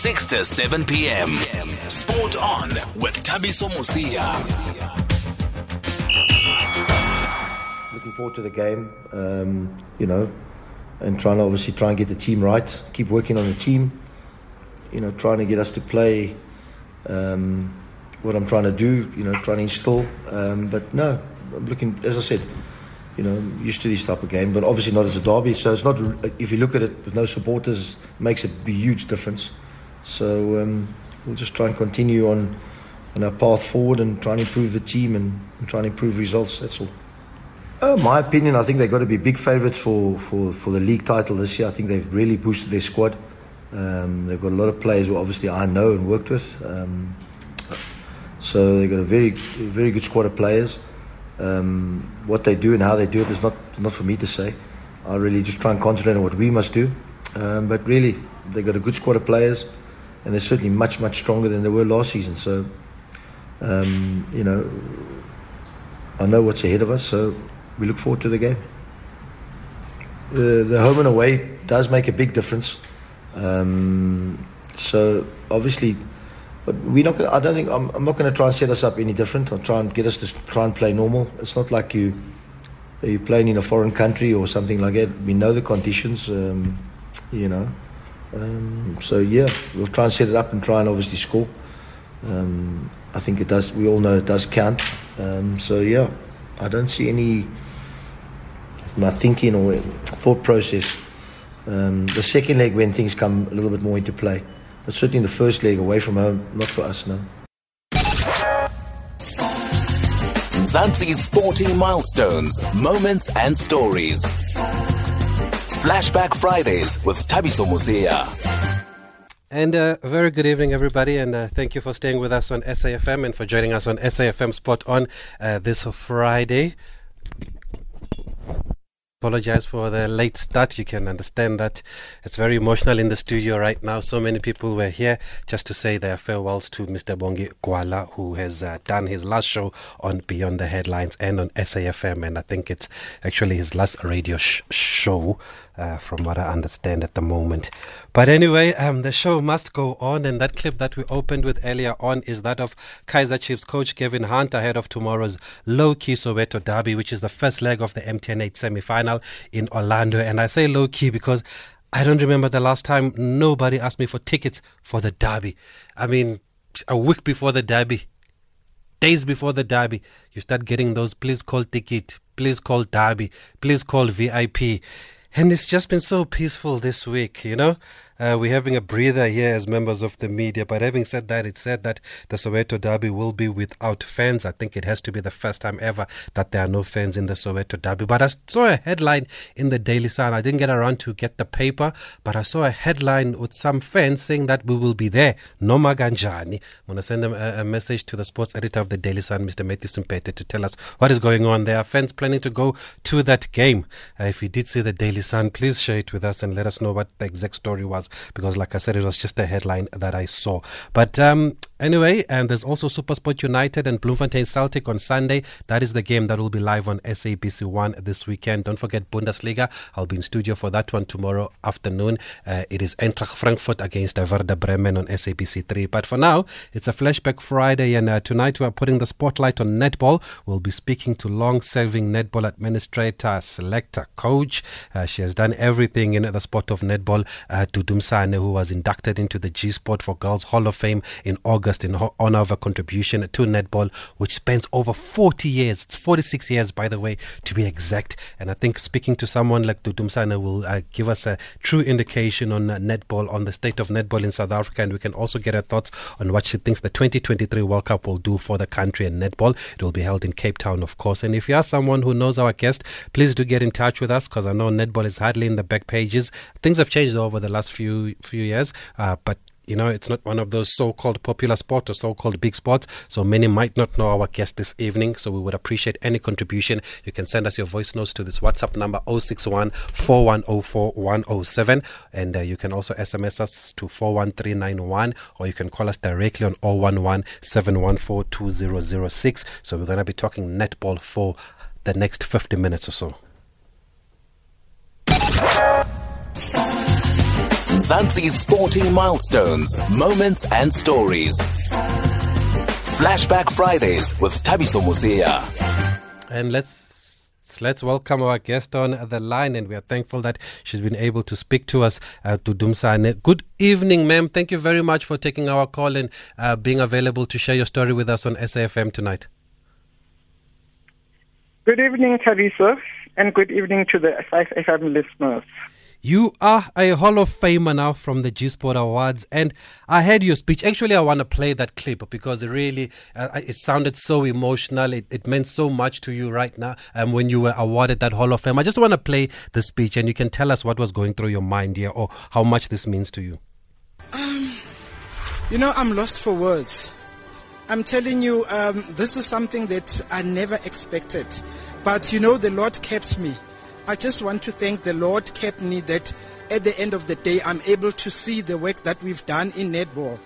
6 to 7 p.m. Sport on with Thabiso Mosia. looking forward to the game. Um, you know, and trying to obviously try and get the team right. Keep working on the team. You know, trying to get us to play um, what I'm trying to do. You know, trying to instill. Um, but no, I'm looking. As I said, you know, used to this type of game, but obviously not as a derby. So it's not. If you look at it with no supporters, makes a huge difference. So um, we'll just try and continue on on our path forward and try and improve the team and, and try and improve results. That's all. Uh, my opinion, I think they've got to be big favourites for, for, for the league title this year. I think they've really boosted their squad. Um, they've got a lot of players who obviously I know and worked with. Um, so they've got a very very good squad of players. Um, what they do and how they do it is not not for me to say. I really just try and concentrate on what we must do. Um, but really, they've got a good squad of players, and they're certainly much much stronger than they were last season. So, um, you know, I know what's ahead of us. So we look forward to the game. The, home and away does make a big difference. Um, so obviously, but we're not. Gonna, I don't think I'm, I'm not going to try and set us up any different. I'll try and get us to try and play normal. It's not like you you're playing in a foreign country or something like that. We know the conditions, um, you know. Um, so yeah, we'll try and set it up and try and obviously score. Um, I think it does. We all know it does count. Um, so yeah, I don't see any my thinking or thought process. Um, the second leg when things come a little bit more into play, but certainly the first leg away from home, not for us now. Mzansi's sporting milestones, moments, and stories. Flashback Fridays with Thabiso Mosia. And uh, very good evening, everybody, and uh, thank you for staying with us on SAFM and for joining us on SAFM Sport on uh, this Friday. Apologize for the late start. You can understand that it's very emotional in the studio right now. So many people were here just to say their farewells to Mr. Bongi Gwala, who has uh, done his last show on Beyond the Headlines and on SAFM. And I think it's actually his last radio sh- show uh, from what I understand at the moment. But anyway, um, the show must go on, and that clip that we opened with earlier on is that of Kaiser Chiefs coach Gavin Hunt ahead of tomorrow's low key Soweto derby, which is the first leg of the MTN 8 semi final in Orlando. And I say low key because I don't remember the last time nobody asked me for tickets for the derby. I mean, a week before the derby, days before the derby, you start getting those please call ticket, please call derby, please call VIP. And it's just been so peaceful this week, you know. Uh, we're having a breather here as members of the media. But having said that, it said that the Soweto Derby will be without fans. I think it has to be the first time ever that there are no fans in the Soweto Derby. But I saw a headline in the Daily Sun. I didn't get around to get the paper, but I saw a headline with some fans saying that we will be there. No maganjani. I'm going to send a, a message to the sports editor of the Daily Sun, Mr. Matthew Simpete, to tell us what is going on. There are fans planning to go to that game. Uh, if you did see the Daily Sun, please share it with us and let us know what the exact story was because, like I said, it was just a headline that I saw. But um, anyway, and there's also Supersport United and Bloemfontein Celtic on Sunday. That is the game that will be live on SABC One this weekend. Don't forget Bundesliga. I'll be in studio for that one tomorrow afternoon. Uh, it is Eintracht Frankfurt against Werder Bremen on SABC Three. But for now, it's a flashback Friday, and uh, tonight we are putting the spotlight on netball. We'll be speaking to long-serving netball administrator, selector, coach. Uh, she has done everything in the sport of netball. Uh, Dudumsane, who was inducted into the G Sport for Girls Hall of Fame in August in honor of a contribution to netball, which spans over 40 years. It's 46 years, by the way, to be exact. And I think speaking to someone like Dudumsane will uh, give us a true indication on uh, netball, on the state of netball in South Africa, and we can also get her thoughts on what she thinks the 2023 World Cup will do for the country and netball. It will be held in Cape Town, of course. And if you are someone who knows our guest, please do get in touch with us because I know netball is hardly in the back pages. Things have changed over the last few few years, uh, but you know, it's not one of those so called popular sports or so called big sports. So many might not know our guest this evening. So we would appreciate any contribution. You can send us your voice notes to this WhatsApp number 061 4104 107. And uh, you can also SMS us to 41391 or you can call us directly on 011 714 2006. So we're going to be talking netball for the next 50 minutes or so. Mzansi's sporting milestones, moments, and stories. Flashback Fridays with Thabiso Mosia. And let's let's welcome our guest on the line, and we are thankful that she's been able to speak to us, uh, to Dumsane. Good evening, ma'am. Thank you very much for taking our call and uh, being available to share your story with us on SAFM tonight. Good evening, Thabiso, and good evening to the SAFM listeners. You are a Hall of Famer now from the G Sport Awards, and I heard your speech. Actually, I want to play that clip because it really uh, it sounded so emotional. It, it meant so much to you right now um, when you were awarded that Hall of Fame. I just want to play the speech, and you can tell us what was going through your mind here or how much this means to you. Um, you know, I'm lost for words. I'm telling you, um, this is something that I never expected. But you know, the Lord kept me. I just want to thank the Lord kept me that at the end of the day I'm able to see the work that we've done in netball.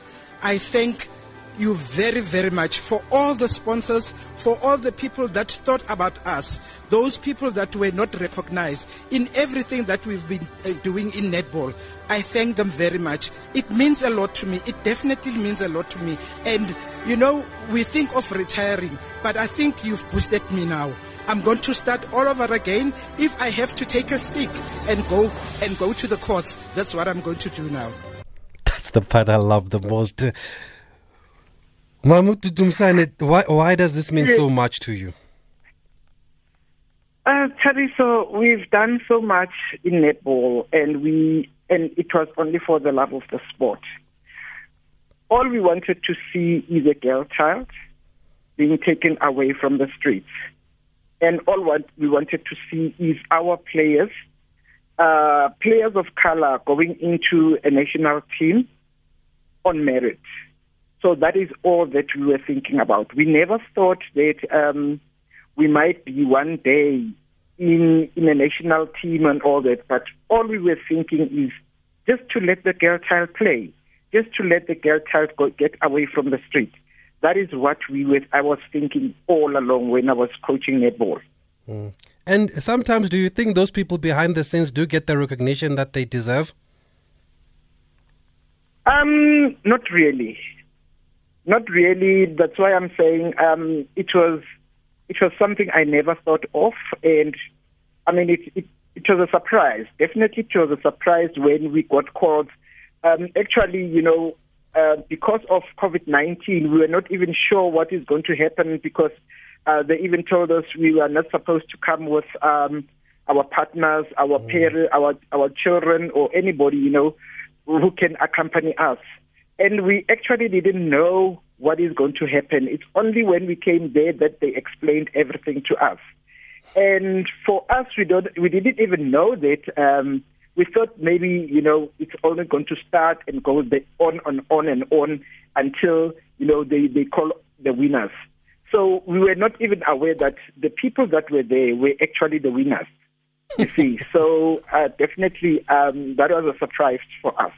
I thank you very, very much for all the sponsors, for all the people that thought about us, those people that were not recognized in everything that we've been uh, doing in netball. I thank them very much. It means a lot to me. It definitely means a lot to me. And, you know, we think of retiring, but I think you've boosted me now. I'm going to start all over again. If I have to take a stick and go and go to the courts, that's what I'm going to do now. That's the part I love the most. Mamutu Dumsane, why, why does this mean so much to you? Uh, Terry, so we've done so much in netball, and we and it was only for the love of the sport. All we wanted to see is a girl child being taken away from the streets and all what we wanted to see is our players, uh, players of color going into a national team on merit. So that is all that we were thinking about. We never thought that um, we might be one day in in a national team and all that, but all we were thinking is just to let the girl child play, just to let the girl child go, get away from the street. That is what we were, I was thinking all along when I was coaching netball. Mm. And sometimes, do you think those people behind the scenes do get the recognition that they deserve? Um, not really, not really. That's why I'm saying um, it was it was something I never thought of, and I mean it, it it was a surprise. Definitely, it was a surprise when we got called. Um, actually, you know, uh, because of COVID 19, we were not even sure what is going to happen because uh, they even told us we were not supposed to come with um, our partners, our mm. parents, our, our children, or anybody, you know, who can accompany us. And we actually didn't know what is going to happen. It's only when we came there that they explained everything to us. And for us, we don't, we didn't even know that um, we thought maybe, you know, it's only going to start and go on and on and on until, you know, they, they call the winners. So we were not even aware that the people that were there were actually the winners. You see, so uh, definitely um, that was a surprise for us.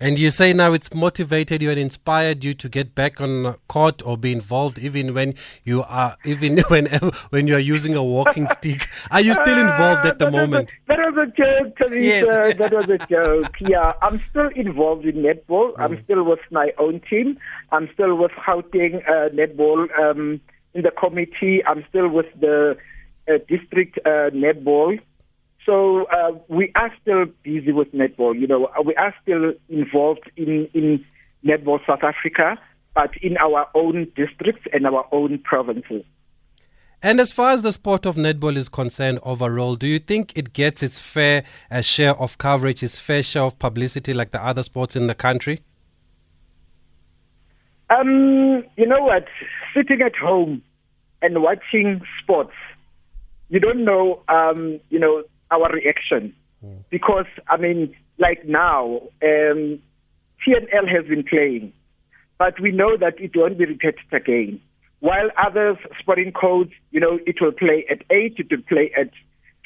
And you say now it's motivated you and inspired you to get back on court or be involved, even when you are, even when when you are using a walking stick. Are you still involved at the uh, moment? Was a, that was a joke, Teresa. Yes. that was a joke. Yeah, I'm still involved in netball. Mm. I'm still with my own team. I'm still with Gauteng uh, netball um, in the committee. I'm still with the uh, district uh, netball so uh, we are still busy with netball. You know, we are still involved in in netball South Africa, but in our own districts and our own provinces. And as far as the sport of netball is concerned overall, do you think it gets its fair uh, share of coverage, its fair share of publicity like the other sports in the country? Um, you know what? Sitting at home and watching sports, you don't know, um, you know, our reaction. Because, I mean, like now, um, TNL has been playing, but we know that it won't be repeated again. While others, sporting codes, you know, it will play at 8, it will play at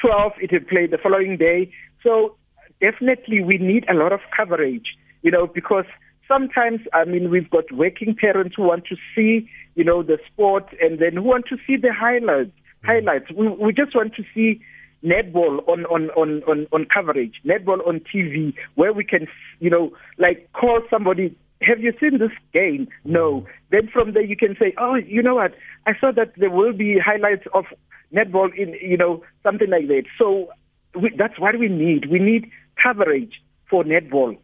12, it will play the following day. So definitely we need a lot of coverage, you know, because sometimes, I mean, we've got working parents who want to see, you know, the sport and then who want to see the highlights. Highlights. We, we just want to see netball on, on, on, on, on coverage, netball on TV, where we can, you know, like call somebody, have you seen this game? No. Then from there you can say, oh, you know what? I saw that there will be highlights of netball in, you know, something like that. So we, that's what we need. We need coverage for netball.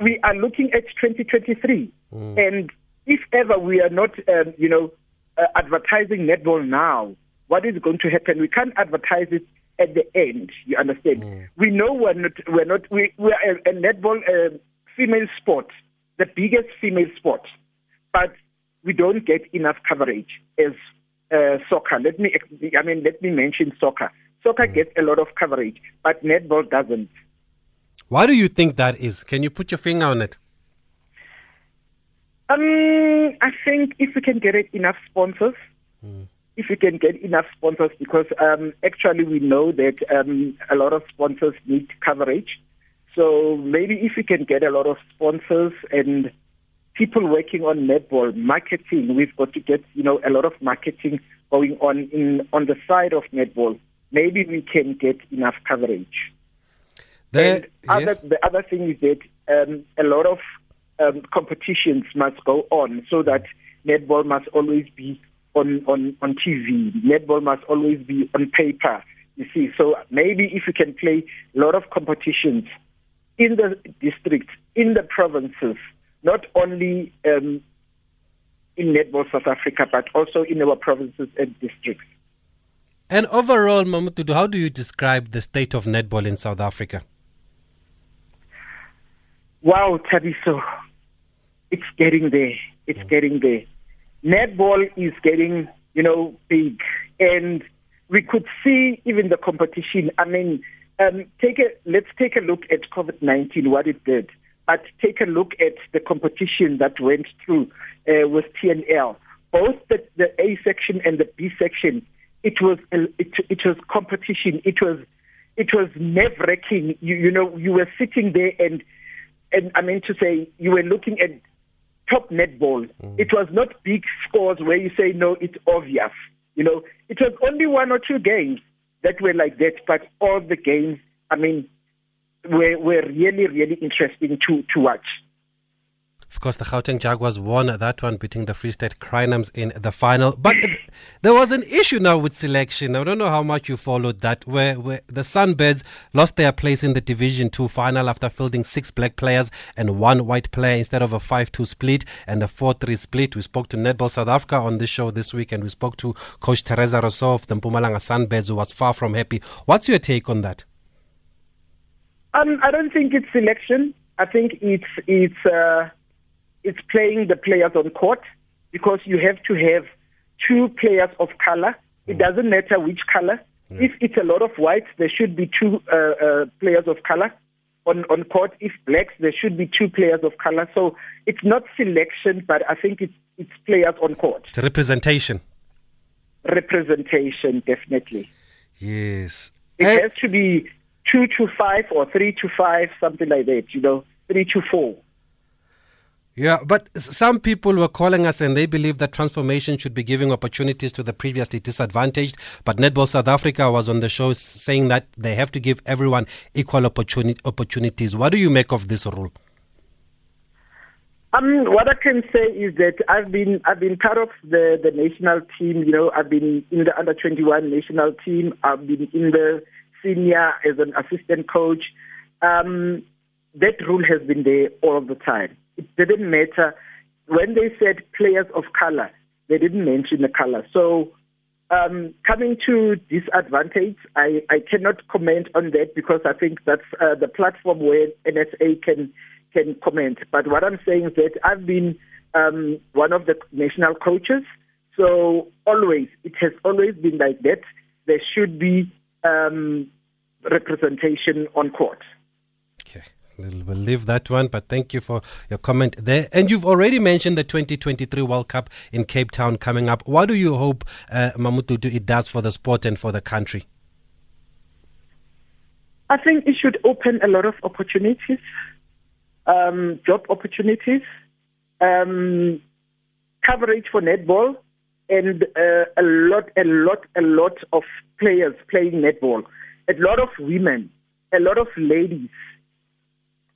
We are looking at 2023, mm. and if ever we are not, um, you know, uh, advertising netball now, what is going to happen? We can't advertise it at the end. You understand? Mm. We know we're not we're not we we're a, a netball uh, female sport, the biggest female sport, but we don't get enough coverage as uh, soccer. Let me I mean let me mention soccer. Soccer mm. gets a lot of coverage, but netball doesn't. Why do you think that is? Can you put your finger on it? Um, I think if we can get enough sponsors, mm if we can get enough sponsors, because um, actually we know that um, a lot of sponsors need coverage. So maybe if we can get a lot of sponsors and people working on netball marketing, we've got to get you know a lot of marketing going on in on the side of netball. Maybe we can get enough coverage. And other, yes. the other thing is that um, a lot of um, competitions must go on so that netball must always be on, on, on TV. Netball must always be on paper. You see, so maybe if we can play a lot of competitions in the districts, in the provinces, not only um, in Netball South Africa, but also in our provinces and districts. And overall, Mamutudu, how do you describe the state of netball in South Africa? Wow, Thabiso, it's getting there. It's mm. getting there netball is getting, you know, big. And we could see even the competition. I mean, um, take a, let's take a look at COVID-19, what it did. But take a look at the competition that went through uh, with TNL. Both the, the A section and the B section, it was it, it was competition. It was it was nerve wracking. You, you know, you were sitting there and and I mean to say you were looking at top netball. Mm. It was not big scores where you say, no, it's obvious. You know, it was only one or two games that were like that, but all the games, I mean, were, were really, really interesting to, to watch. Of course, the Gauteng Jaguars won that one, beating the Free State Crinums in the final. But there was an issue now with selection. I don't know how much you followed that, where, where the Sunbirds lost their place in the Division 2 final after fielding six black players and one white player instead of a 5 2 split and a 4 3 split. We spoke to Netball South Africa on this show this week, and we spoke to Coach Teresa Rousseau of the Mpumalanga Sunbirds, who was far from happy. What's your take on that? Um, I don't think it's selection. I think it's it's. Uh it's playing the players on court because you have to have two players of color. It mm. doesn't matter which color. Yeah. If it's a lot of whites, there should be two uh, uh, players of color on, on court. If blacks, there should be two players of color. So it's not selection, but I think it's, it's players on court. It's representation. Representation, definitely. Yes. It and has to be two to five or three to five, something like that, you know, three to four. Yeah, but some people were calling us and they believe that transformation should be giving opportunities to the previously disadvantaged. But Netball South Africa was on the show saying that they have to give everyone equal opportunity, opportunities. What do you make of this rule? Um, what I can say is that I've been I've been part of the, the national team. You know, I've been in the under twenty one national team. I've been in the senior as an assistant coach. Um, that rule has been there all the time it didn't matter. When they said players of color, they didn't mention the color. So um, coming to disadvantage, I, I cannot comment on that because I think that's uh, the platform where NSA can can comment. But what I'm saying is that I've been um, one of the national coaches, so always it has always been like that. There should be um, representation on court. Okay. We'll, leave that one, but thank you for your comment there. And you've already mentioned the 2023 World Cup in Cape Town coming up. What do you hope, uh, Mamutudu, it does for the sport and for the country? I think it should open a lot of opportunities, um, job opportunities, um, coverage for netball, and uh, a lot, a lot, a lot of players playing netball a lot of women, a lot of ladies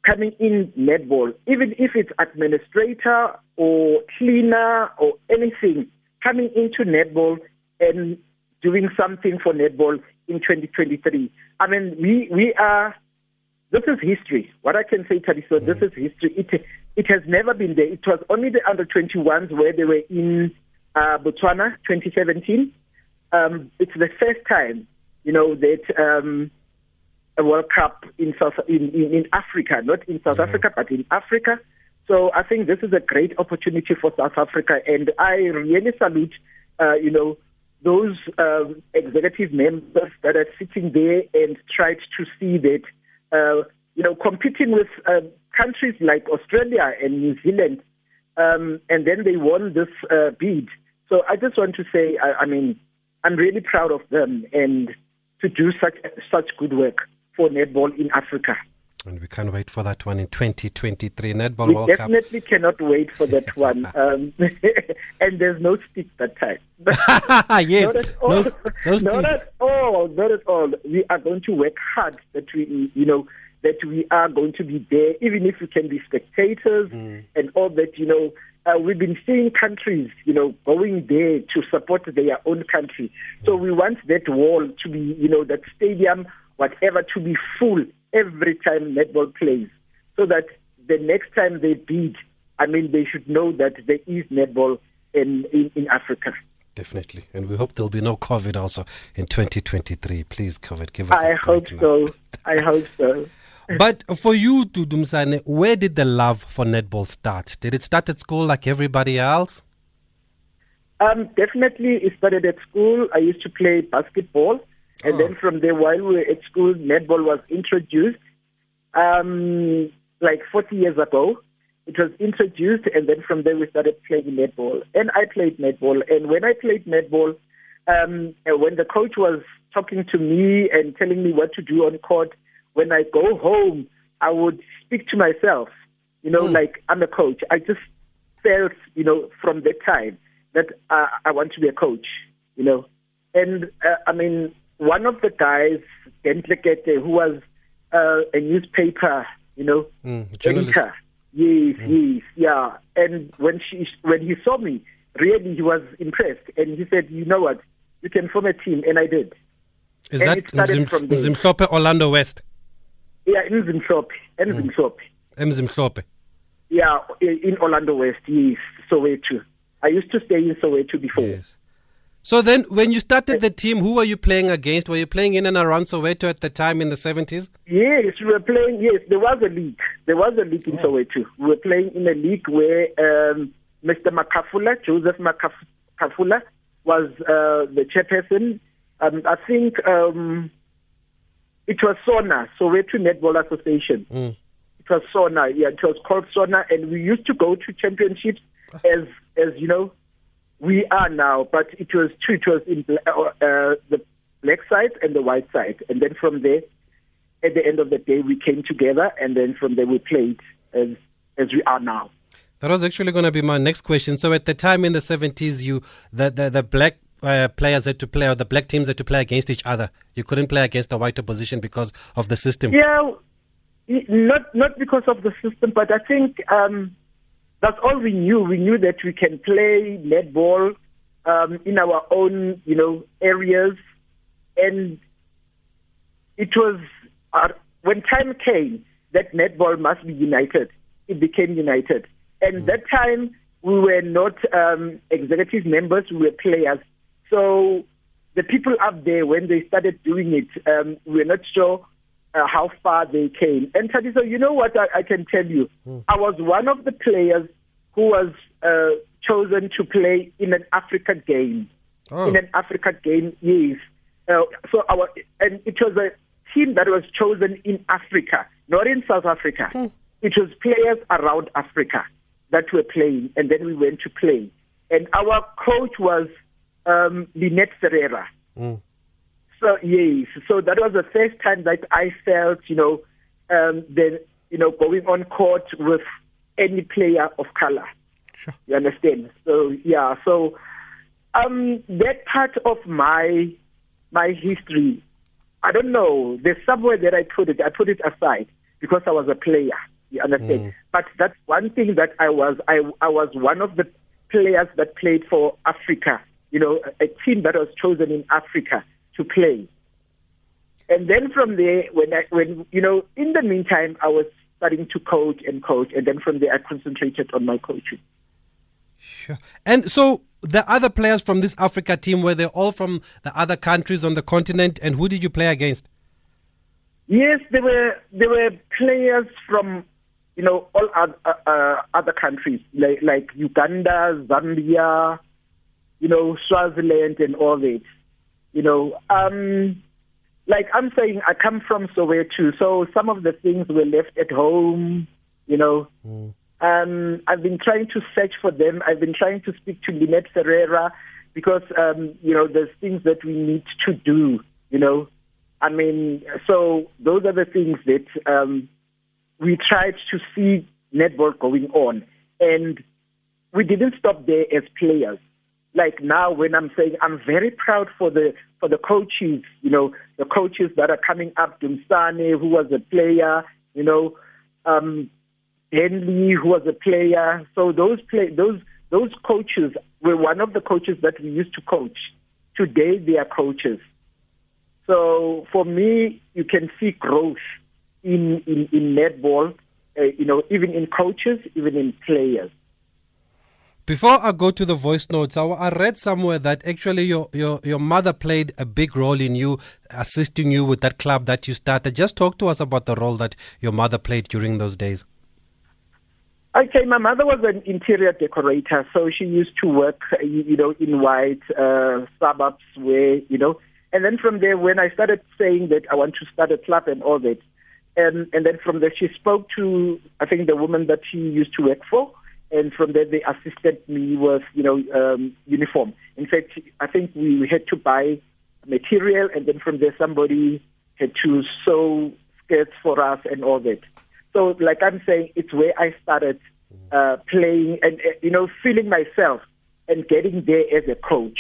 coming in netball, even if it's administrator or cleaner or anything, coming into netball and doing something for netball in 2023. I mean, we, we are, this is history. What I can say, Thabiso, mm. this is history. It, it has never been there. It was only the under 21s where they were in uh, Botswana 2017. Um, it's the first time, you know, that um, a World Cup in South in, in, in Africa, not in South. Africa, but in Africa. So I think this is a great opportunity for South Africa, and I really salute, uh, you know, those um, executive members that are sitting there and tried to see that, uh, you know, competing with uh, countries like Australia and New Zealand, um, and then they won this uh, bid. So I just want to say, I, I mean, I'm really proud of them and to do such such good work for netball in Africa. And we can't wait for that one in 2023 Netball we World Cup. We definitely cannot wait for that one. Um, and there's no stick that time. yes. Not at all. No, no not at all. Not at all. We are going to work hard that we, you know, that we are going to be there, even if we can be spectators mm. and all that, you know. Uh, we've been seeing countries, you know, going there to support their own country. So we want that wall to be, you know, that stadium, whatever, to be full every time netball plays so that the next time they bid, I mean, they should know that there is netball in, in, in Africa. Definitely. And we hope there'll be no COVID also in 2023. Please, COVID, give us I hope so. I hope so. But for you, Dudumsane, where did the love for netball start? Did it start at school like everybody else? Um, definitely, it started at school. I used to play basketball. And oh. then from there, while we were at school, netball was introduced. Um, like 40 years ago, it was introduced, and then from there we started playing netball. And I played netball. And when I played netball, um, when the coach was talking to me and telling me what to do on court, when I go home, I would speak to myself, you know, mm. like I'm a coach. I just felt, you know, from that time that uh, I want to be a coach, you know. And uh, I mean, one of the guys, Dentlekete, who was uh, a newspaper, you know, mm, editor. Yes, mm. yes, yeah. And when she when he saw me, really he was impressed, and he said, "You know what? You can form a team," and I did. Is and that Mzim, Mzimhlope Orlando West? Yeah, in Mzimhlope, in mm. Mzimhlope. Mzimhlope. Yeah, in Orlando West, yes, Soweto. I used to stay in Soweto before. Yes. So then, when you started the team, who were you playing against? Were you playing in and around Soweto at the time in the 70s? Yes, we were playing, yes, there was a league. There was a league in oh. Soweto. We were playing in a league where um, Mr. Makafula, Joseph Makafula, was uh, the chairperson. Um, I think um, it was SONA, Soweto Netball Association. Mm. It was SONA, yeah, it was called SONA, and we used to go to championships ah. as, as you know, we are now, but it was true. It was in uh, uh, the black side and the white side, and then from there, at the end of the day, we came together, and then from there we played as as we are now. That was actually going to be my next question. So at the time in the seventies, you the the, the black uh, players had to play, or the black teams had to play against each other. You couldn't play against the white opposition because of the system. Yeah, not not because of the system, but I think. Um, that's all we knew. We knew that we can play netball um, in our own, you know, areas, and it was uh, when time came that netball must be united. It became united, and mm. that time we were not um, executive members; we were players. So the people up there, when they started doing it, um, we were not sure uh, how far they came. And so you know what I, I can tell you? Mm. I was one of the players who was uh, chosen to play in an Africa game. Oh. In an Africa game, yes. Uh, so our and it was a team that was chosen in Africa, not in South Africa. Mm. It was players around Africa that were playing, and then we went to play. And our coach was um, Lynette Ferreira. Mm. So yes, so that was the first time that I felt, you know, um, the you know going on court with any player of color. Sure. You understand? So yeah, so um, that part of my my history, I don't know. There's somewhere that I put it. I put it aside because I was a player. You understand? Mm. But that's one thing that I was. I I was one of the players that played for Africa. You know, a, a team that was chosen in Africa to play. And then from there, when I when you know, in the meantime, I was starting to coach and coach, and then from there, I concentrated on my coaching. Sure. And so the other players from this Africa team were they all from the other countries on the continent? And who did you play against? Yes, there were there were players from you know all other, uh, other countries like like Uganda, Zambia, you know Swaziland, and all that. You know, um, like I'm saying, I come from Soweto, so some of the things were left at home. You know, Mm. um, I've been trying to search for them. I've been trying to speak to Lynette Ferreira because um, you know there's things that we need to do. You know, I mean, so those are the things that um, we tried to see netball going on, and we didn't stop there as players. Like now, when I'm saying I'm very proud for the for the coaches, you know, the coaches that are coming up, Dumsane, who was a player, you know, um, Henley, who was a player. So those play those those coaches were one of the coaches that we used to coach. Today they are coaches. So for me, you can see growth in in, in netball. Uh, you know, even in coaches, even in players. Before I go to the voice notes, I, read somewhere that actually your, your, your mother played a big role in you assisting you with that club that you started. Just talk to us about the role that your mother played during those days. Okay, my mother was an interior decorator, so she used to work, uh, you you know, in white uh, suburbs where, you know, and then from there, when I started saying that I want to start a club and all that, and and then from there, she spoke to I think the woman that she used to work for, and from there they assisted me with, you know, um, uniform. In fact, I think we had to buy material, and then from there somebody had to sew skirts for us and all that. So, like I'm saying, it's where I started uh, playing and uh, you know feeling myself and getting there as a coach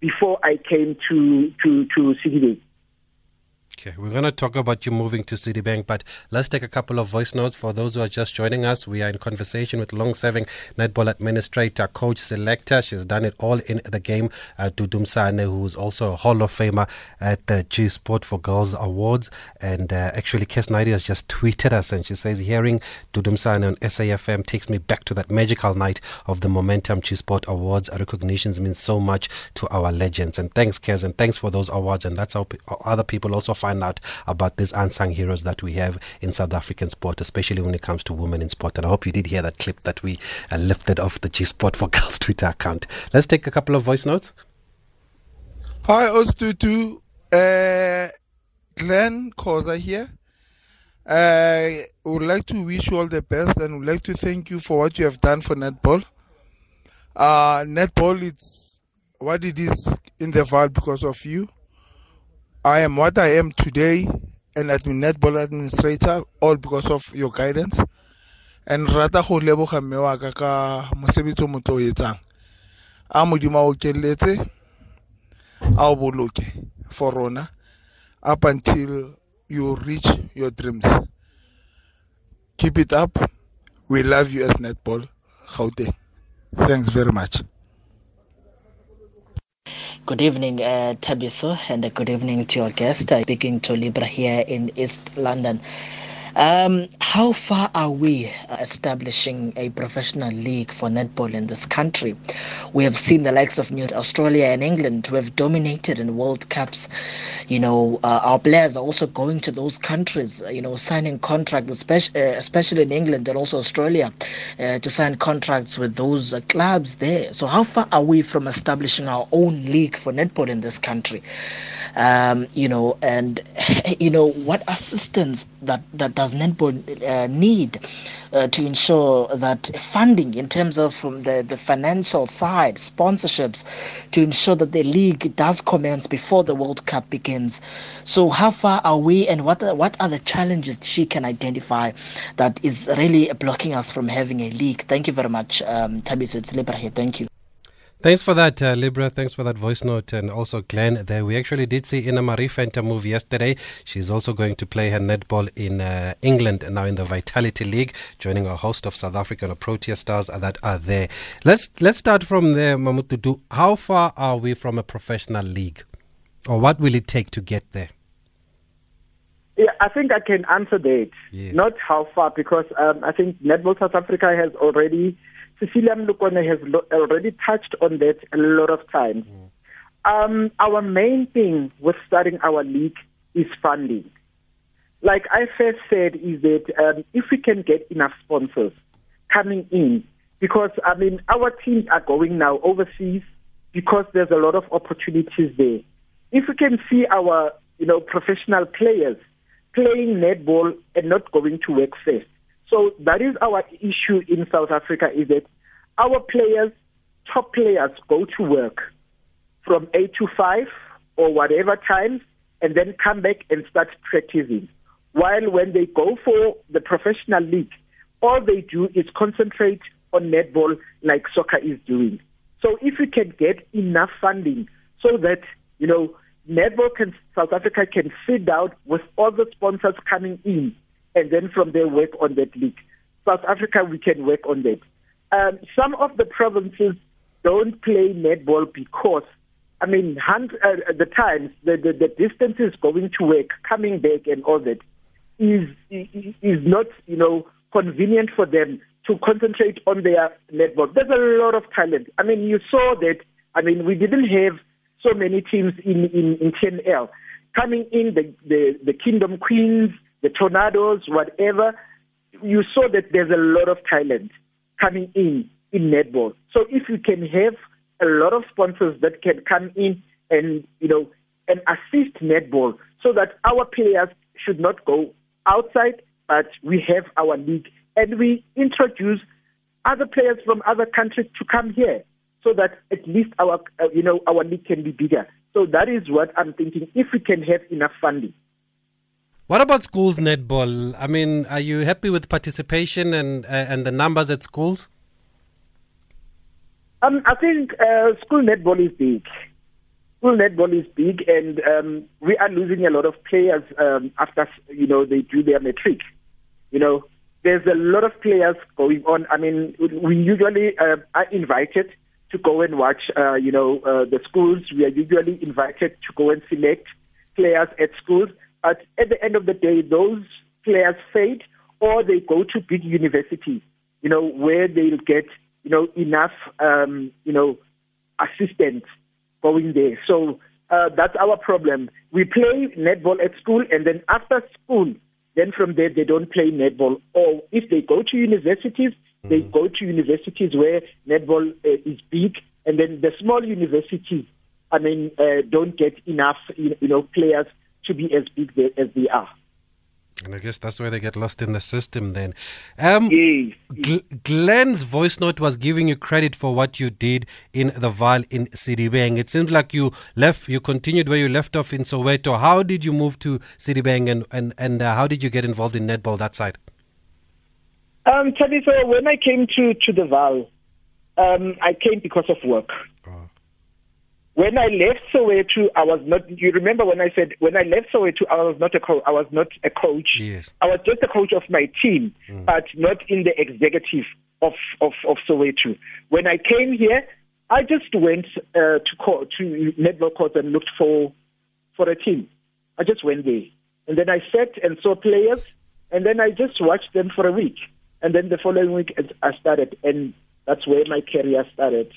before I came to to to Sedibeng. Okay, we're going to talk about you moving to Sedibeng, but let's take a couple of voice notes for those who are just joining us. We are in conversation with long-serving netball administrator, coach, selector. She's done it all in the game. Uh, Dudum Sane, who is also a Hall of Famer at the G Sport for Girls Awards. And uh, actually, Kass Naidoo has just tweeted us and she says, hearing Dudum Sane on SAFM takes me back to that magical night of the Momentum G Sport Awards. Our Recognitions mean so much to our legends. And thanks, Kass, and thanks for those awards. And that's how pe- other people also find out about these unsung heroes that we have in South African sport, especially when it comes to women in sport. And I hope you did hear that clip that we uh, lifted off the G Sport for Girls Twitter account. Let's take a couple of voice notes. Hi, Ostutu. Uh, Glenn Koza here. I would like to wish you all the best and would like to thank you for what you have done for netball. Uh, netball, it's what it is in the world because of you. I am what I am today, and as netball administrator, all because of your guidance. And rata go leboga mme wa ka ka mosebetsi o motle o etsang. A modimo a o keletse a o boloke for rona up until you reach your dreams. Keep it up. We love you as netball, Gauteng. Thanks very much. Good evening, uh, Thabiso, and good evening to your guest. Uh, speaking to Libra here in East London. Um, how far are we uh, establishing a professional league for netball in this country? We have seen the likes of New Australia and England who have dominated in World Cups. You know, uh, our players are also going to those countries, uh, you know, signing contracts, especially, uh, especially in England and also Australia, uh, to sign contracts with those uh, clubs there. So, how far are we from establishing our own league for netball in this country? Um, you know, and you know what assistance that that does netball uh, need uh, to ensure that funding in terms of from the the financial side, sponsorships, to ensure that the league does commence before the World Cup begins. So, how far are we, and what are, what are the challenges she can identify that is really blocking us from having a league? Thank you very much, um, Thabiso. Thank you. Thanks for that, uh, Libra. Thanks for that voice note. And also, Glenn, there we actually did see Ine-Marí Venter move yesterday. She's also going to play her netball in uh, England and now in the Vitality League, joining a host of South African or Protea stars that are there. Let's let's start from there, Mamututu. How far are we from a professional league? Or what will it take to get there? Yeah, I think I can answer that. Yes. Not how far, because um, I think Netball South Africa has already, Cecilia Molokwane has lo- already touched on that a lot of times. Um, our main thing with starting our league is funding. Like I first said, is that um, if we can get enough sponsors coming in, because I mean our teams are going now overseas because there's a lot of opportunities there. If we can see our you know professional players playing netball and not going to work first. So that is our issue in South Africa is that our players, top players, go to work from 8 to 5 or whatever times and then come back and start practicing. While when they go for the professional league, all they do is concentrate on netball like soccer is doing. So if we can get enough funding so that, you know, netball can, South Africa can sit down with all the sponsors coming in and then from there work on that league. South Africa, we can work on that. Um, some of the provinces don't play netball because, I mean, hunt, uh, the times, the, the, the distances going to work, coming back and all that is, is not, you know, convenient for them to concentrate on their netball. There's a lot of talent. I mean, you saw that, I mean, we didn't have so many teams in, in, in TNL. Coming in, the, the, the Kingdom Queens, the Tornadoes, whatever, you saw that there's a lot of talent coming in in netball. So if we can have a lot of sponsors that can come in and, you know, and assist netball so that our players should not go outside, but we have our league and we introduce other players from other countries to come here so that at least our, uh, you know, our league can be bigger. So that is what I'm thinking. If we can have enough funding. What about schools netball? I mean, are you happy with participation and uh, and the numbers at schools? Um, I think uh, school netball is big. School netball is big, and um, we are losing a lot of players um, after you know they do their matric. You know, there's a lot of players going on. I mean, we usually uh, are invited to go and watch, uh, you know, uh, the schools. We are usually invited to go and select players at schools. But at the end of the day, those players fade or they go to big universities, you know, where they'll get, you know, enough, um, you know, assistance going there. So uh, that's our problem. We play netball at school and then after school, then from there they don't play netball. Or if they go to universities, they go to universities where netball uh, is big, and then the small universities, I mean, uh, don't get enough, you know, players to be as big as they are. And I guess that's where they get lost in the system then. Um, Yes. Gl- Glenn's voice note was giving you credit for what you did in the Vaal in Sedibeng. It seems like you left, you continued where you left off in Soweto. How did you move to Sedibeng and, and, and uh, how did you get involved in netball that side? Um, so when I came to, to the Vaal, um, I came because of work. When I left Soweto, I was not. You remember when I said when I left Soweto, I was not a co- I was not a coach. Yes. I was just a coach of my team, but not in the executive of of of Soweto. When I came here, I just went uh, to court, to netball court and looked for for a team. I just went there, and then I sat and saw players, and then I just watched them for a week, and then the following week I started, and that's where my career started.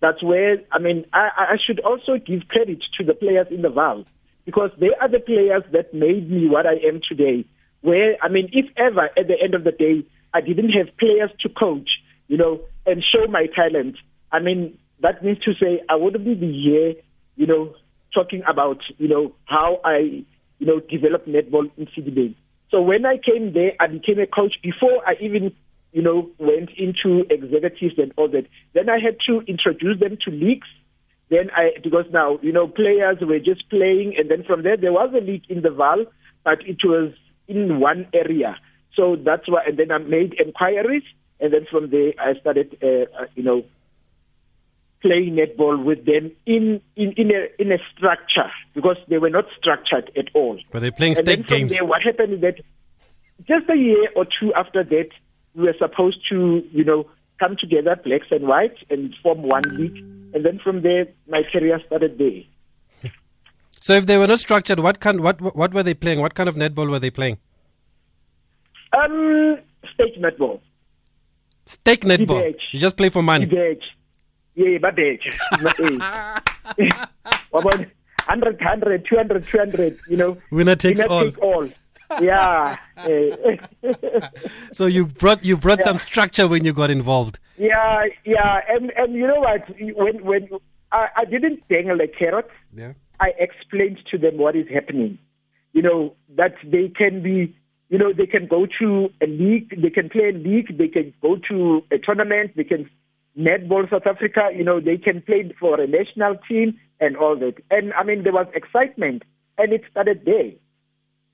That's where I mean I, I should also give credit to the players in the Vaal because they are the players that made me what I am today. Where I mean, if ever at the end of the day I didn't have players to coach, you know, and show my talent, I mean that means to say I wouldn't be here, you know, talking about you know how I you know developed netball in City So when I came there, I became a coach before I even you know, went into executives and all that. Then I had to introduce them to leagues. Then I, because now, you know, players were just playing, and then from there, there was a league in the Vaal, but it was in one area. So that's why, and then I made inquiries, and then from there, I started, uh, uh, you know, playing netball with them in in in a in a structure because they were not structured at all. Were they playing And then state from games? there, what happened is that just a year or two after that, we were supposed to, you know, come together, blacks and whites, and form one league. And then from there, my career started there. So if they were not structured, what kind, what, what were they playing? What kind of netball were they playing? Um, state netball. Steak netball. Debate. You just play for money. Debate. Yeah, but. About 100, 100, 200, 200, you know. Winner takes Winner all. take all. Yeah. So you brought you brought some structure when you got involved. Yeah, yeah, and and you know what? When when I, I didn't dangle a carrot, Yeah. I explained to them what is happening. You know that they can be, you know, they can go to a league, they can play a league, they can go to a tournament, they can netball South Africa. You know, they can play for a national team and all that. And I mean, there was excitement, and it started there.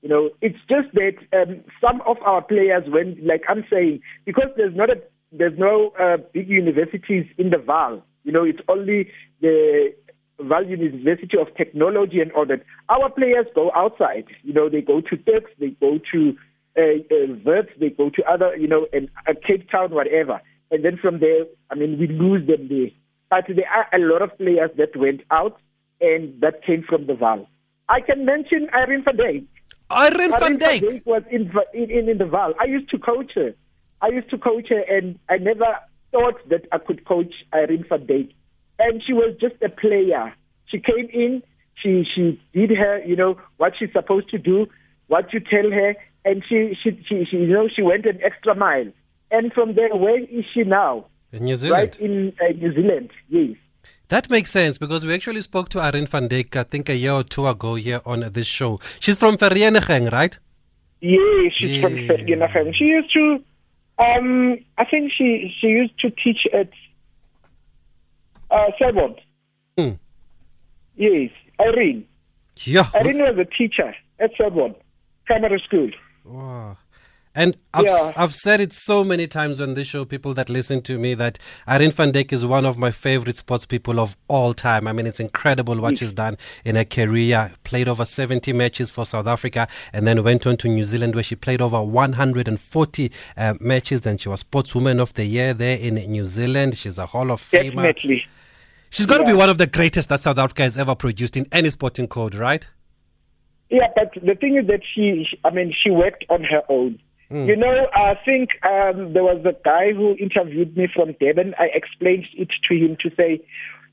You know, it's just that um, some of our players, when like I'm saying, because there's not a there's no uh, big universities in the Vaal. You know, it's only the Vaal University of Technology and all that. Our players go outside. You know, they go to Tuks, they go to uh, uh, Wits, they go to other, you know, and uh, Cape Town, whatever. And then from there, I mean, we lose them there. But there are a lot of players that went out, and that came from the Vaal. I can mention Irene Dijk. Irene van Dijk. Was in, in, in, in the Vaal. I used to coach her. I used to coach her, and I never thought that I could coach Irene van Dijk. And she was just a player. She came in, she she did her, you know, what she's supposed to do, what you tell her, and she she she, she you know she went an extra mile. And from there, where is she now? In New Zealand. Right in uh, New Zealand, yes. That makes sense because we actually spoke to Irene van Dijk, I think a year or two ago here on this show. She's from Vereeniging, right? Yeah, she's from Yeah. Vereeniging. She used to, um, I think she she used to teach at uh. Hmm. Yes, Irene. Yeah. Irene was a teacher at Selborne Primary School. Wow. And I've, Yeah. I've said it so many times on this show, people that listen to me, that Irene van Dijk is one of my favorite sports people of all time. I mean, it's incredible what she's done in her career. Played over 70 matches for South Africa and then went on to New Zealand where she played over 140 uh, matches and she was Sportswoman of the Year there in New Zealand. She's a Hall of Famer. Definitely. She's got to be one of the greatest that South Africa has ever produced in any sporting code, right? Yeah, but the thing is that she- I mean, she worked on her own. You know, I think um, there was a guy who interviewed me from Devon. I explained it to him to say,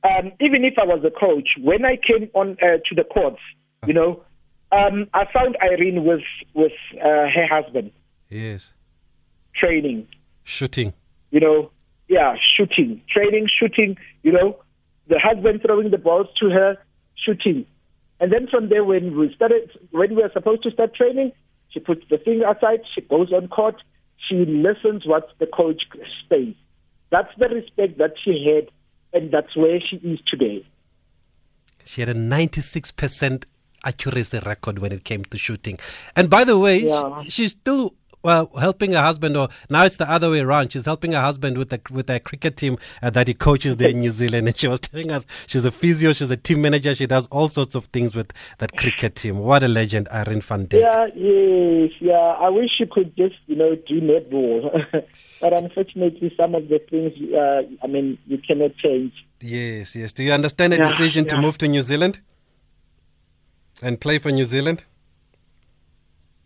um, even if I was a coach, when I came on uh, to the courts, you know, um, I found Irene with with uh, her husband Yes. training. Shooting. You know, yeah, shooting, training, shooting. You know, the husband throwing the balls to her, shooting. And then from there, when we started, when we were supposed to start training, she puts the thing aside. She goes on court. She listens what the coach says. That's the respect that she had, and that's where she is today. She had a 96% accuracy record when it came to shooting. And by the way, Yeah. sh- she's still well helping her husband, or now it's the other way around. She's helping her husband with the with their cricket team uh, that he coaches there in New Zealand. And she was telling us she's a physio, she's a team manager, she does all sorts of things with that cricket team. What a legend, Irene van Dijk. Yeah, yes, yeah. I wish you could just, you know, do netball, but unfortunately, some of the things, uh, I mean, you cannot change. Yes, yes. Do you understand the Yeah, decision to move to New Zealand and play for New Zealand?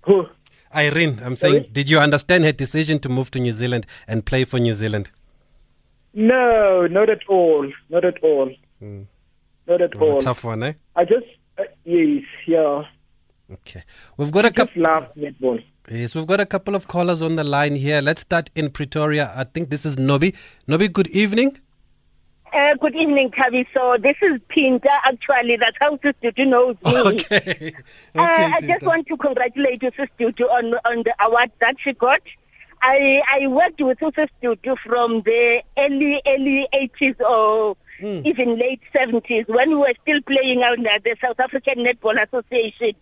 Who? Irene, I'm saying, Sorry? did you understand her decision to move to New Zealand and play for New Zealand? No, not at all. Not at all. Not at all. a tough one, eh? I just, uh, yes, yeah. Okay. We've got a couple. love netball. Yes, we've got a couple of callers on the line here. Let's start in Pretoria. I think this is Nobi. Nobi, good evening. Uh, good evening, Tavi. So this is Pinta. Actually, that's how Sister Dudu knows me. Okay. okay. uh, I just want to congratulate Dudu, on on the award that she got. I I worked with Sister Dudu from the early early 80s or even late 70s when we were still playing under the South African Netball Association,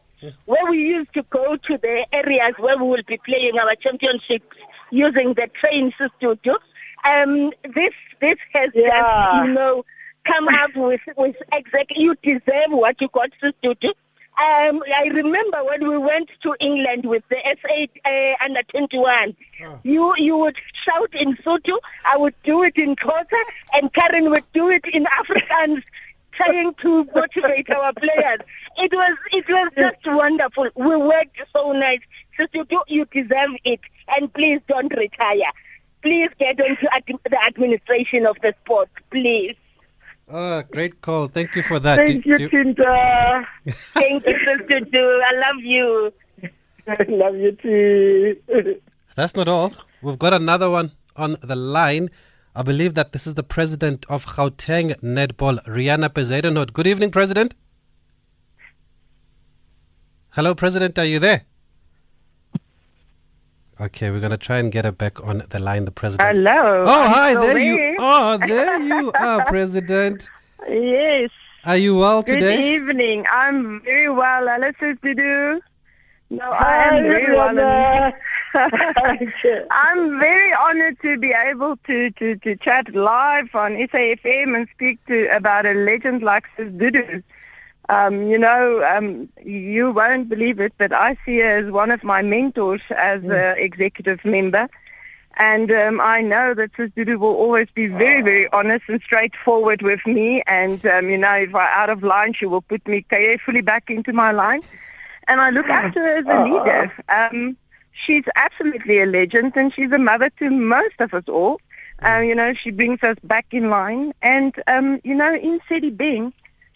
where we used to go to the areas where we will be playing our championships using the train Sister Dudu. Um, this this has Yeah. just you know come up with with exactly you deserve what you got to do. Um, I remember when we went to England with the S8 uh, under 21. Oh. You you would shout in Sotho, I would do it in Xhosa, and Karen would do it in Afrikaans, trying to motivate our players. It was it was just wonderful. We worked so nice. So you do you deserve it, and please don't retire. Please get into ad- the administration of the sport, please. Oh, great call. Thank you for that. Thank do, you, do... Tinta. Thank you, Sister Do. I love you. I love you too. That's not all. We've got another one on the line. I believe that this is the president of Gauteng Netball, Rihanna Pezedenot. Good evening, President. Hello, President. Are you there? Okay, we're going to try and get her back on the line, the president. Hello. Oh, hi, there, you are. There you are, President. Yes. Are you well Good today? Good evening. I'm very well. Alice to do. No, I am very well. I'm very honored to be able to, to, to chat live on SAFM and speak to about a legend like Sis Dudu. Um, you know, um, you won't believe it, but I see her as one of my mentors as an executive member. And um, I know that Sis Dudu will always be very, very honest and straightforward with me. And, um, you know, if I'm out of line, she will put me carefully back into my line. And I look up to her as a leader. Um, she's absolutely a legend, and she's a mother to most of us all. Uh, you know, she brings us back in line. And, um, you know, in Sedibeng,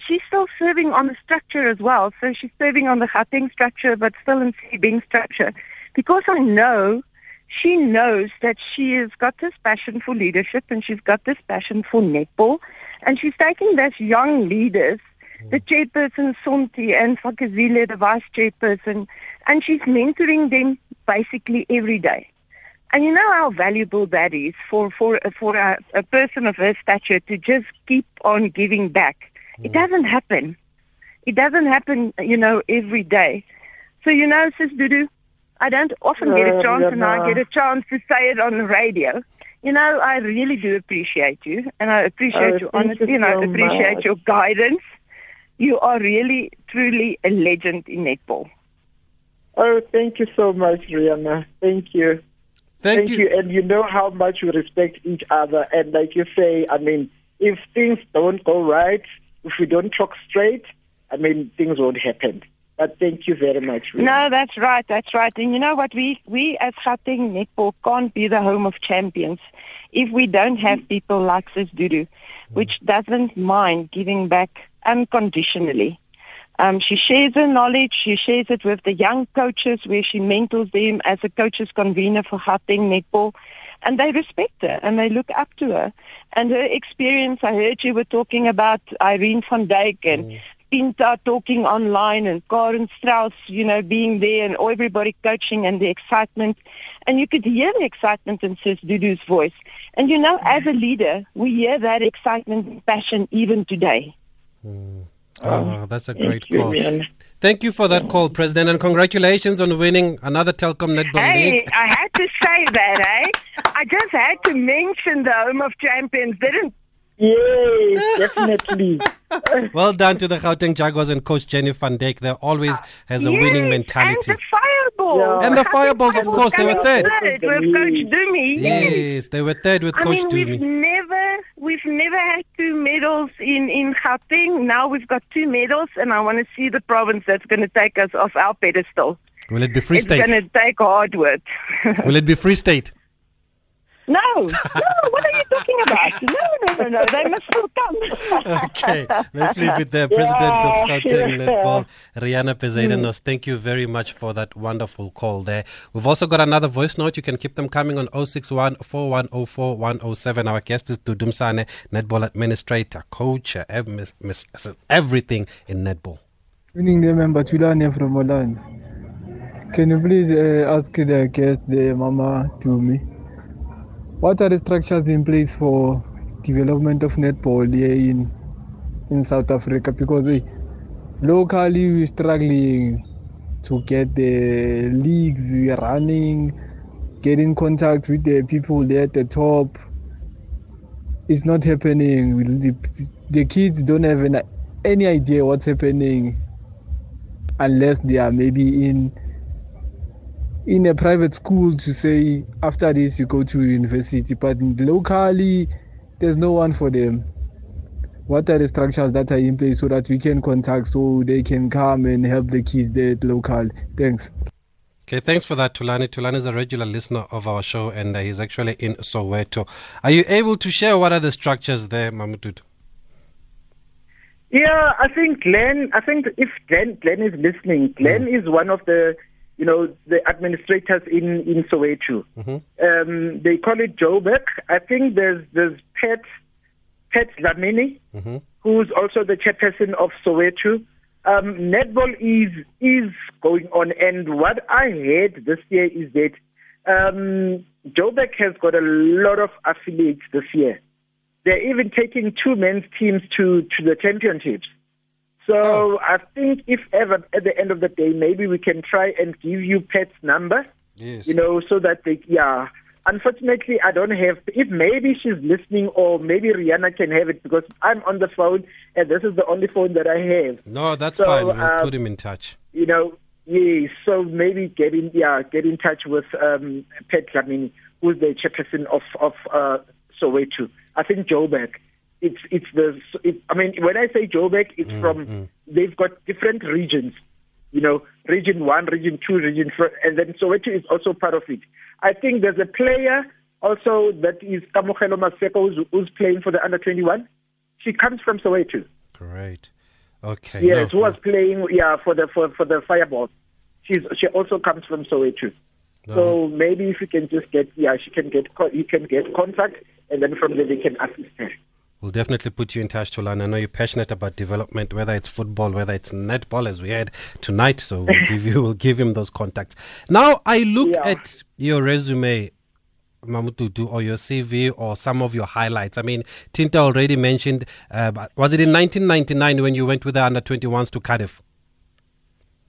she's still serving on the structure as well. So she's serving on the Gauteng structure, but still in Sedibeng structure. Because I know she knows that she has got this passion for leadership and she's got this passion for netball. And she's taking those young leaders, the mm. chairperson Sonti and Fakazile, the vice chairperson, and she's mentoring them basically every day. And you know how valuable that is for, for, for a, a person of her stature to just keep on giving back it doesn't happen. It doesn't happen, you know, every day. So, you know, Sis Dudu, I don't often get a uh, chance and I get a chance to say it on the radio. You know, I really do appreciate you and I appreciate oh, your honesty and I appreciate much. your guidance. You are really, truly a legend in netball. Oh, thank you so much, Rihanna. Thank you. Thank, thank you. you. And you know how much we respect each other. And like you say, I mean, if things don't go right, if we don't talk straight, I mean, things won't happen. But thank you very much. Really. No, that's right. That's right. And you know what? We we as Gauteng Netball can't be the home of champions if we don't have people like Sis Dudu, which doesn't mind giving back unconditionally. Um, she shares her knowledge. She shares it with the young coaches, where she mentors them as a coaches convener for Gauteng Netball and they respect her and they look up to her. And her experience, I heard you were talking about Irene van Dijk and mm. Pinta talking online and Karen Strauss, you know, being there and everybody coaching and the excitement. And you could hear the excitement in Sis Dudu's voice. And you know, as a leader, we hear that excitement and passion even today. Mm. Oh, that's a great call. Thank you for that call, President, and congratulations on winning another Telkom Netball hey, League. I had to say that, eh? I just had to mention the Home of Champions, didn't Yes, definitely. well done to the Gauteng Jaguars and Coach Jenny van Dijk. They always has a yes, winning mentality. And the Fireballs. Yeah. And the Fireballs, of course, they were third. third with Coach Dumi. Yes. yes, they were third with I Coach mean, Dumi. We've never, we've never had two medals in, in Gauteng. Now we've got two medals, and I want to see the province that's going to take us off our pedestal. Will it be Free State? It's going to take hard work. Will it be Free State? No, no, what are you talking about? No, no, no, no, they must still come. okay, let's leave it there. President yeah. of Gauteng Netball, Rihanna Pezedenos, mm. thank you very much for that wonderful call there. We've also got another voice note. You can keep them coming on 061 4104 107. Our guest is Dudumsane, Netball Administrator, Coach, everything in netball. Evening there, member Tulani from Olan. Can you please uh, ask the guest, the mama, to me? What are the structures in place for development of netball here in in South Africa? Because we, locally we're struggling to get the leagues running, get in contact with the people there at the top. it's not happening. The, the kids don't have an, any idea what's happening unless they are maybe in in a private school to say after this you go to university but locally there's no one for them what are the structures that are in place so that we can contact so they can come and help the kids there local thanks Okay, thanks for that, Tulani. Tulani is a regular listener of our show and uh, he's actually in Soweto. Are you able to share what are the structures there, Mamutut? Yeah, I think Glenn, I think if Glenn, Glenn is listening, Glenn mm. is one of the you know, the administrators in, in Soweto. Mm-hmm. Um, they call it Joburg. I think there's there's Pet, Pet Dlamini, mm-hmm. who's also the chairperson of Soweto. Um, netball is is going on, and what I heard this year is that um, Joburg has got a lot of affiliates this year. They're even taking two men's teams to to the championships. So oh. I think if ever at the end of the day, maybe we can try and give you Pet's number. Yes. You know, so that they, yeah. Unfortunately, I don't have. If maybe she's listening, or maybe Rihanna can have it because I'm on the phone and this is the only phone that I have. No, that's so, fine. We'll um, put him in touch. You know, yes. So maybe get in, yeah, get in touch with um, Pet Dlamini, who's the chairperson of of uh, Soweto. I think Joburg it's it's the it, I mean when I say Joburg, it's mm, from mm. they've got different regions, you know, region one, region two, region four, and then Soweto is also part of it. I think there's a player also that is Kamogelo Maseko who's, who's playing for the under 21. She comes from Soweto. Great. Okay. Yes, no, who was playing yeah for the for for the Fireballs. She's she also comes from Soweto. No. So maybe if you can just get yeah she can get you can get contact and then from there they can assist her. We'll definitely put you in touch, Tulani. I know you're passionate about development, whether it's football, whether it's netball, as we had tonight. So we'll give you, we'll give him those contacts. Now, I look yeah. at your resume, Mamututu, or your CV, or some of your highlights. I mean, Tinta already mentioned. Uh, was it in 1999 when you went with the under 21s to Cardiff?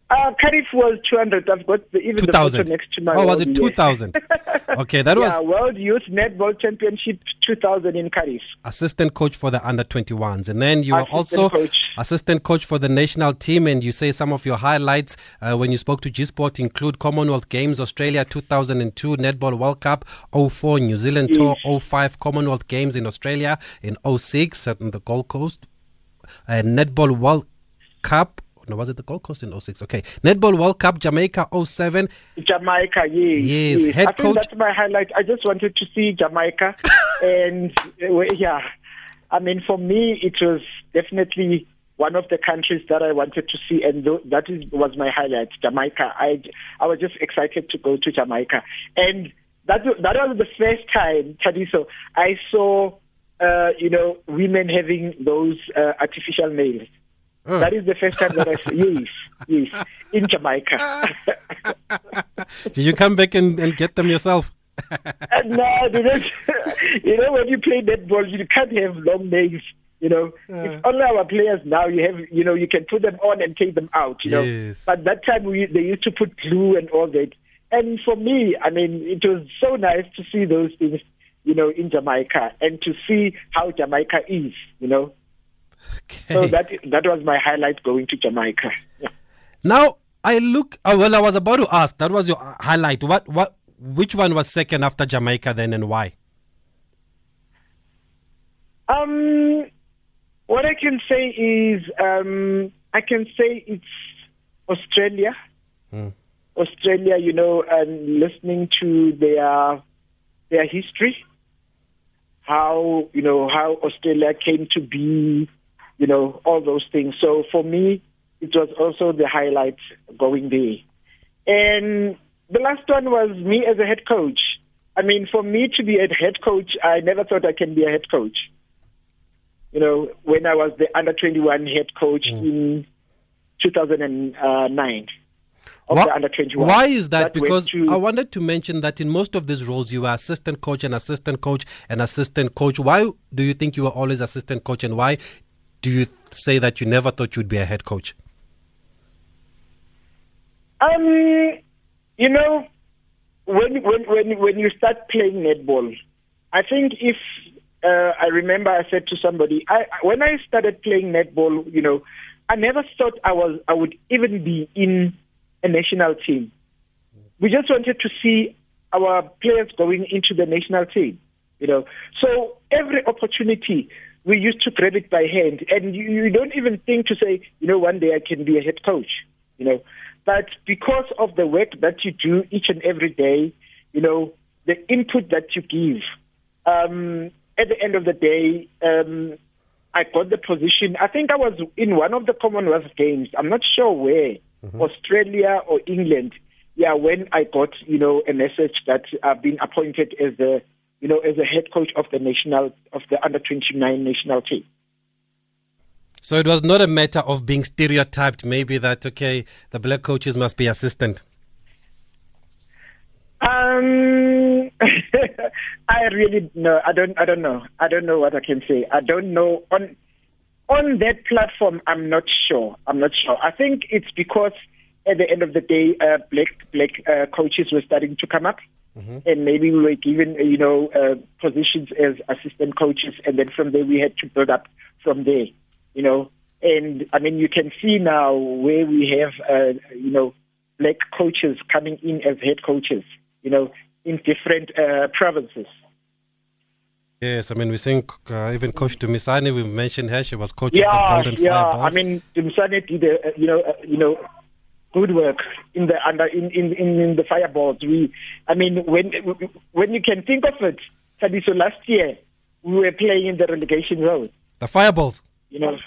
Uh, Cardiff was 200. I've got the, even 2000. the next to my. Oh, was it 2000? okay, that was. Yeah, World Youth Netball Championship 2000 in Cardiff. Assistant coach for the under 21s. And then you assistant were also coach. assistant coach for the national team. And you say some of your highlights uh, when you spoke to G Sport include Commonwealth Games, Australia 2002, Netball World Cup 04, New Zealand yes. Tour 05, Commonwealth Games in Australia in 06 at the Gold Coast, uh, Netball World Cup no, was it the Gold Coast in 06? Okay. Netball World Cup, Jamaica 07. Jamaica, yes. Yes. yes. Head I coach. that's my highlight. I just wanted to see Jamaica. and uh, yeah, I mean, for me, it was definitely one of the countries that I wanted to see, and th- that is, was my highlight, Jamaica. I, I was just excited to go to Jamaica. And that, that was the first time, Thabiso, I saw, uh, you know, women having those uh, artificial nails. Uh. That is the first time that I yes, yes, in Jamaica. Did you come back and, and get them yourself? uh, no, because, you know, when you play netball, you can't have long nails. You know, uh. it's only our players now. You have, you know, you can put them on and take them out. You yes. know, but that time we they used to put glue and all that. And for me, I mean, it was so nice to see those things, you know, in Jamaica and to see how Jamaica is. You know, Okay. So that that was my highlight going to Jamaica. Yeah. Now I look. Oh, well, I was about to ask. That was your highlight. What what? Which one was second after Jamaica then, and why? Um, what I can say is, um, I can say it's Australia. Mm. Australia, you know, and listening to their their history, how you know how Australia came to be, you know, all those things. So for me, it was also the highlight going there. And the last one was me as a head coach. I mean, for me to be a head coach, I never thought I can be a head coach. You know, when I was the under 21 head coach mm. in 2009. Why, why, is that? that because to, I wanted to mention that in most of these roles, you were assistant coach and assistant coach and assistant coach. Why do you think you were always assistant coach, and why do you say that you never thought you'd be a head coach? Um, you know, when when when when you start playing netball, I think if uh, I remember I said to somebody, I, when I started playing netball, you know, I never thought I was I would even be in a national team. We just wanted to see our players going into the national team, you know. So every opportunity we used to grab it by hand, and you, you don't even think to say, you know, one day I can be a head coach, you know. But because of the work that you do each and every day, you know, the input that you give, um, at the end of the day, um, I got the position. I think I was in one of the Commonwealth Games. I'm not sure where, mm-hmm. Australia or England. Yeah, when I got you know a message that I've been appointed as the you know as a head coach of the national of the under 29 national team. So it was not a matter of being stereotyped, maybe that, okay, the black coaches must be assistant. Um, I really no, I don't, I don't know. I don't know what I can say. I don't know on on that platform. I'm not sure. I'm not sure. I think it's because at the end of the day, uh, black black uh, coaches were starting to come up, mm-hmm. and maybe we were given you know uh, positions as assistant coaches, and then from there we had to build up from there you know. And I mean, you can see now where we have, uh, you know, black coaches coming in as head coaches, you know, in different uh, provinces. Yes, I mean, we think uh, even Coach Dumisani, we mentioned her, she was coach yeah, of the Golden yeah. Fireballs. I mean, Dumisani did, uh, you know, uh, you know, good work in the under in, in, in, the Fireballs. We, I mean, when when you can think of it, so last year we were playing in the relegation zone. The Fireballs. You know,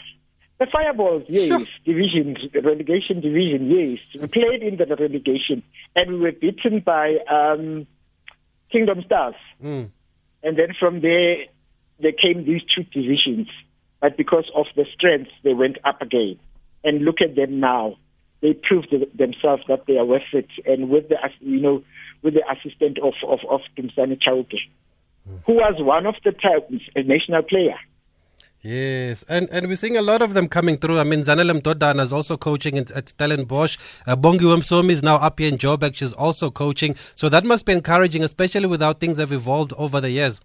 the Fireballs, yes, sure. division, relegation division, yes. We played in the relegation and we were beaten by um, Kingdom Stars. Mm. And then from there, there came these two divisions. But because of the strength, they went up again. And look at them now. They proved themselves that they are worth it. And with the, you know, with the assistant of, of, of Dumisani Chauke, mm. who was one of the times a national player. Yes, and and we're seeing a lot of them coming through. I mean, Zanele Mdodana is also coaching at, at Stellenbosch. Uh, Bongiwe Msomi is now up here in Joburg. She's also coaching. So that must be encouraging, especially with how things have evolved over the years.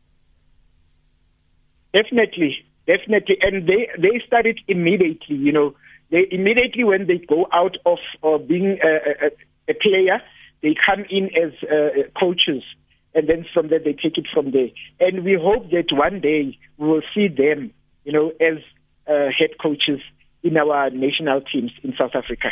Definitely, definitely. And they, they started immediately, you know. They immediately when they go out of uh, being a, a, a, player, they come in as uh, coaches. And then from there, they take it from there. And we hope that one day we will see them you know, as uh, head coaches in our national teams in South Africa.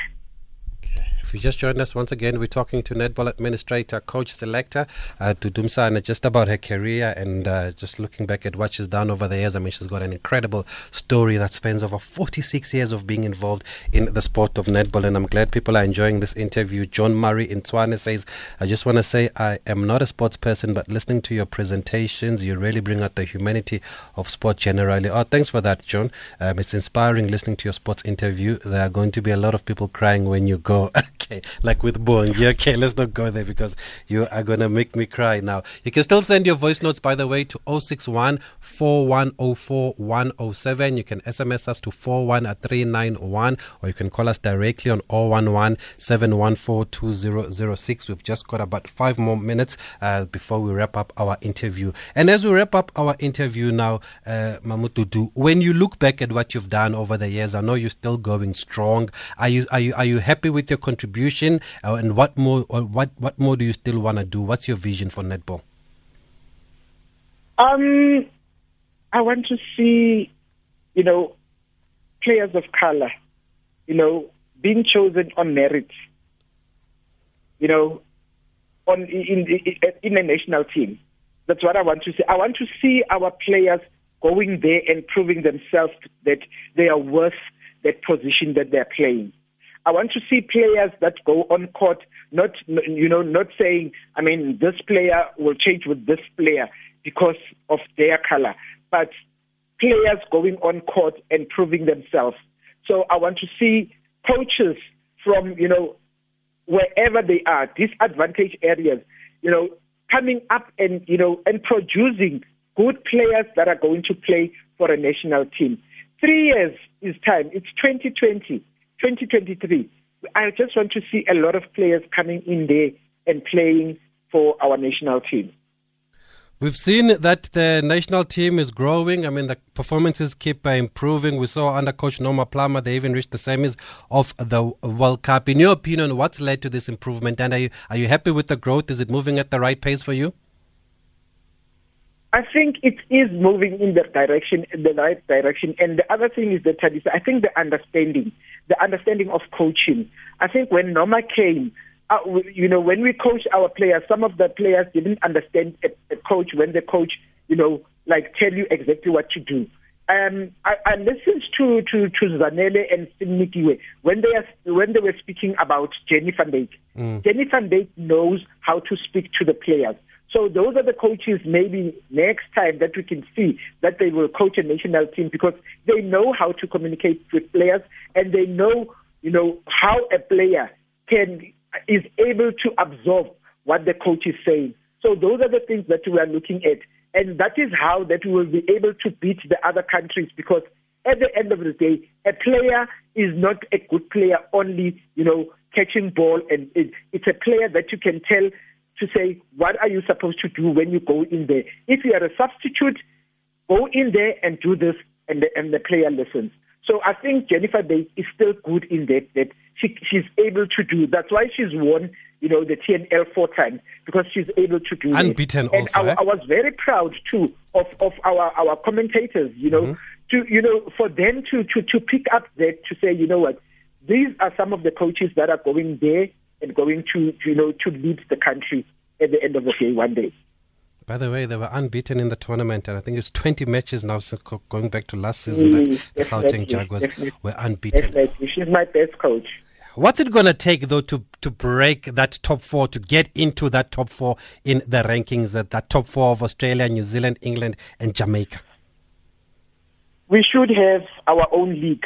If you just joined us once again, we're talking to netball administrator, coach, selector, uh, Dudumsa, and just about her career and uh, just looking back at what she's done over the years. I mean, she's got an incredible story that spans over 46 years of being involved in the sport of netball. And I'm glad people are enjoying this interview. John Murray in Tshwane says, I just want to say I am not a sports person, but listening to your presentations, you really bring out the humanity of sport generally. Oh, thanks for that, John. Um, it's inspiring listening to your sports interview. There are going to be a lot of people crying when you go. okay, like with Bongi. Okay, let's not go there because you are going to make me cry now. You can still send your voice notes, by the way, to 061 107. You can SMS us to 41391 or you can call us directly on 011 714 We've just got about five more minutes uh, before we wrap up our interview. And as we wrap up our interview now, uh, Mamututu, when you look back at what you've done over the years, I know you're still going strong. Are you, are you, are you happy with your contribution? Contribution, uh, and what more? Or what what more do you still want to do? What's your vision for netball? Um, I want to see, you know, players of color, you know, being chosen on merit. You know, on in in, in a national team. That's what I want to see. I want to see our players going there and proving themselves that they are worth that position that they're playing. I want to see players that go on court, not you know, not saying, I mean, this player will change with this player because of their color, but players going on court and proving themselves. So I want to see coaches from you know wherever they are, disadvantaged areas, you know, coming up and you know and producing good players that are going to play for a national team. Three years is time. It's 2020. 2023, I just want to see a lot of players coming in there and playing for our national team. We've seen that the national team is growing. I mean, the performances keep uh, improving. We saw under coach Norma Plummer, they even reached the semis of the World Cup. In your opinion, what's led to this improvement? And are you, are you happy with the growth? Is it moving at the right pace for you? I think it is moving in the direction, in the right direction. And the other thing is that I think the understanding, the understanding of coaching. I think when Norma came, uh, you know, when we coach our players, some of the players didn't understand a, a coach when the coach, you know, like tell you exactly what to do. Um, I, I listened to to to Zanele and Simnikiwe when they are when they were speaking about Jenny van Dijk. Mm. Jenny van Dijk knows how to speak to the players. So those are the coaches maybe next time that we can see that they will coach a national team because they know how to communicate with players and they know, you know, how a player can is able to absorb what the coach is saying. So those are the things that we are looking at. And that is how that we will be able to beat the other countries because at the end of the day, a player is not a good player only, you know, catching ball and it, it's a player that you can tell to say, what are you supposed to do when you go in there? If you are a substitute, go in there and do this and the, and the player listens. So I think Jenny van Dijk is still good in that that she she's able to do. That's why she's won, you know, the TNL four times because she's able to do unbeaten. It. And also, I, eh? I, was very proud too of of our our commentators. You know, mm-hmm. to you know for them to to to pick up that to say, you know what, these are some of the coaches that are going there and going to, to you know to lead the country at the end of the day one day. By the way, they were unbeaten in the tournament, and I think it's 20 matches now since going back to last season. Mm, the Gauteng Jaguars definitely. were unbeaten. Definitely. She's my best coach. What's it going to take, though, to, to break that top four, to get into that top four in the rankings, that, that top four of Australia, New Zealand, England, and Jamaica? We should have our own league.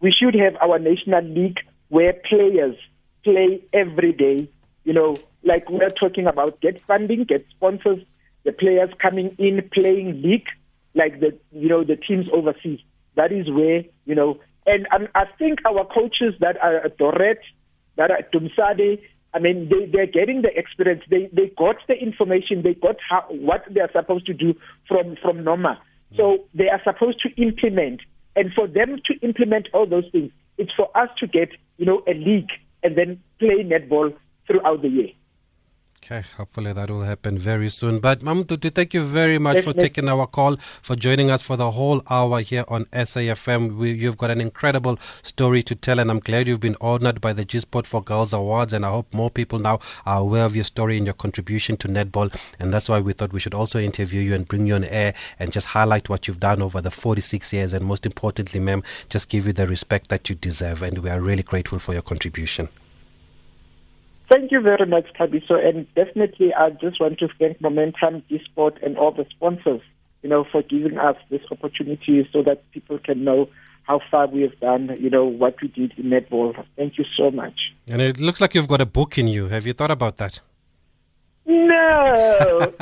We should have our national league where players play every day, you know, like we're talking about get funding, get sponsors, the players coming in playing league, like the you know the teams overseas. That is where you know, and um, I think our coaches that are at Doret, that are at Dumsade, I mean they they're getting the experience. They they got the information. They got how, what they are supposed to do from from Norma. So they are supposed to implement, and for them to implement all those things, it's for us to get you know a league and then play netball throughout the year. Okay, hopefully that will happen very soon. But Mamututu, thank you very much for taking our call, for joining us for the whole hour here on SAFM. We, you've got an incredible story to tell, and I'm glad you've been honored by the G Sport for Girls Awards. And I hope more people now are aware of your story and your contribution to netball. And that's why we thought we should also interview you and bring you on air and just highlight what you've done over the 46 years. And most importantly, ma'am, just give you the respect that you deserve. And we are really grateful for your contribution. Thank you very much, Thabiso. And definitely, I just want to thank Momentum, Sport, and all the sponsors, you know, for giving us this opportunity so that people can know how far we have done, you know, what we did in netball. Thank you so much. And it looks like you've got a book in you. Have you thought about that? No.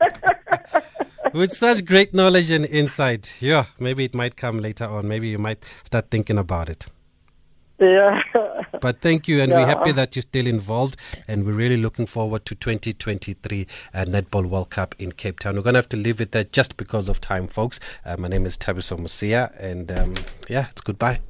With such great knowledge and insight, yeah, maybe it might come later on. Maybe you might start thinking about it. Yeah. but thank you, and yeah. we're happy that you're still involved, and we're really looking forward to 2023 uh, Netball World Cup in Cape Town. We're going to have to leave it there just because of time, folks. Uh, my name is Thabiso Mosia, and um, yeah, it's goodbye.